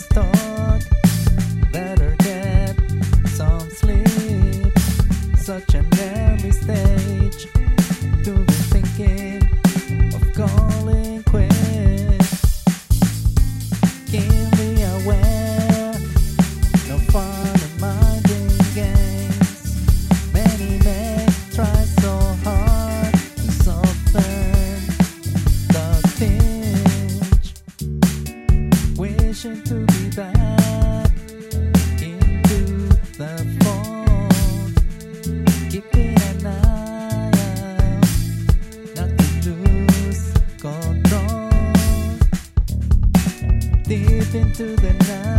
Stop. into the night.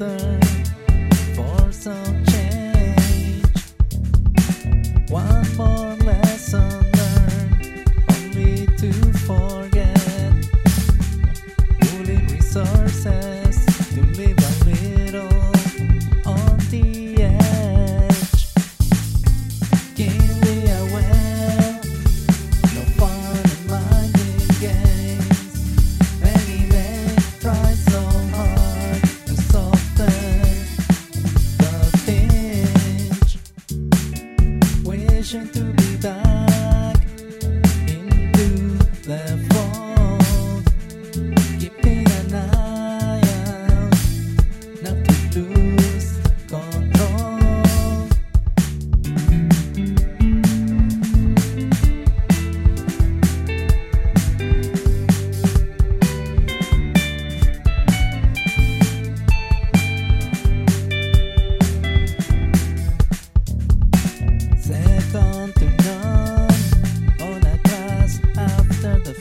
other for some change. One more lesson learned, only to forget. Pulling resources. patient to be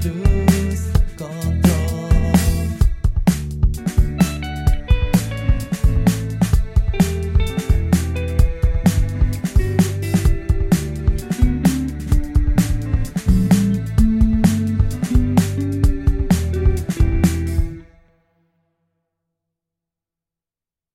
do.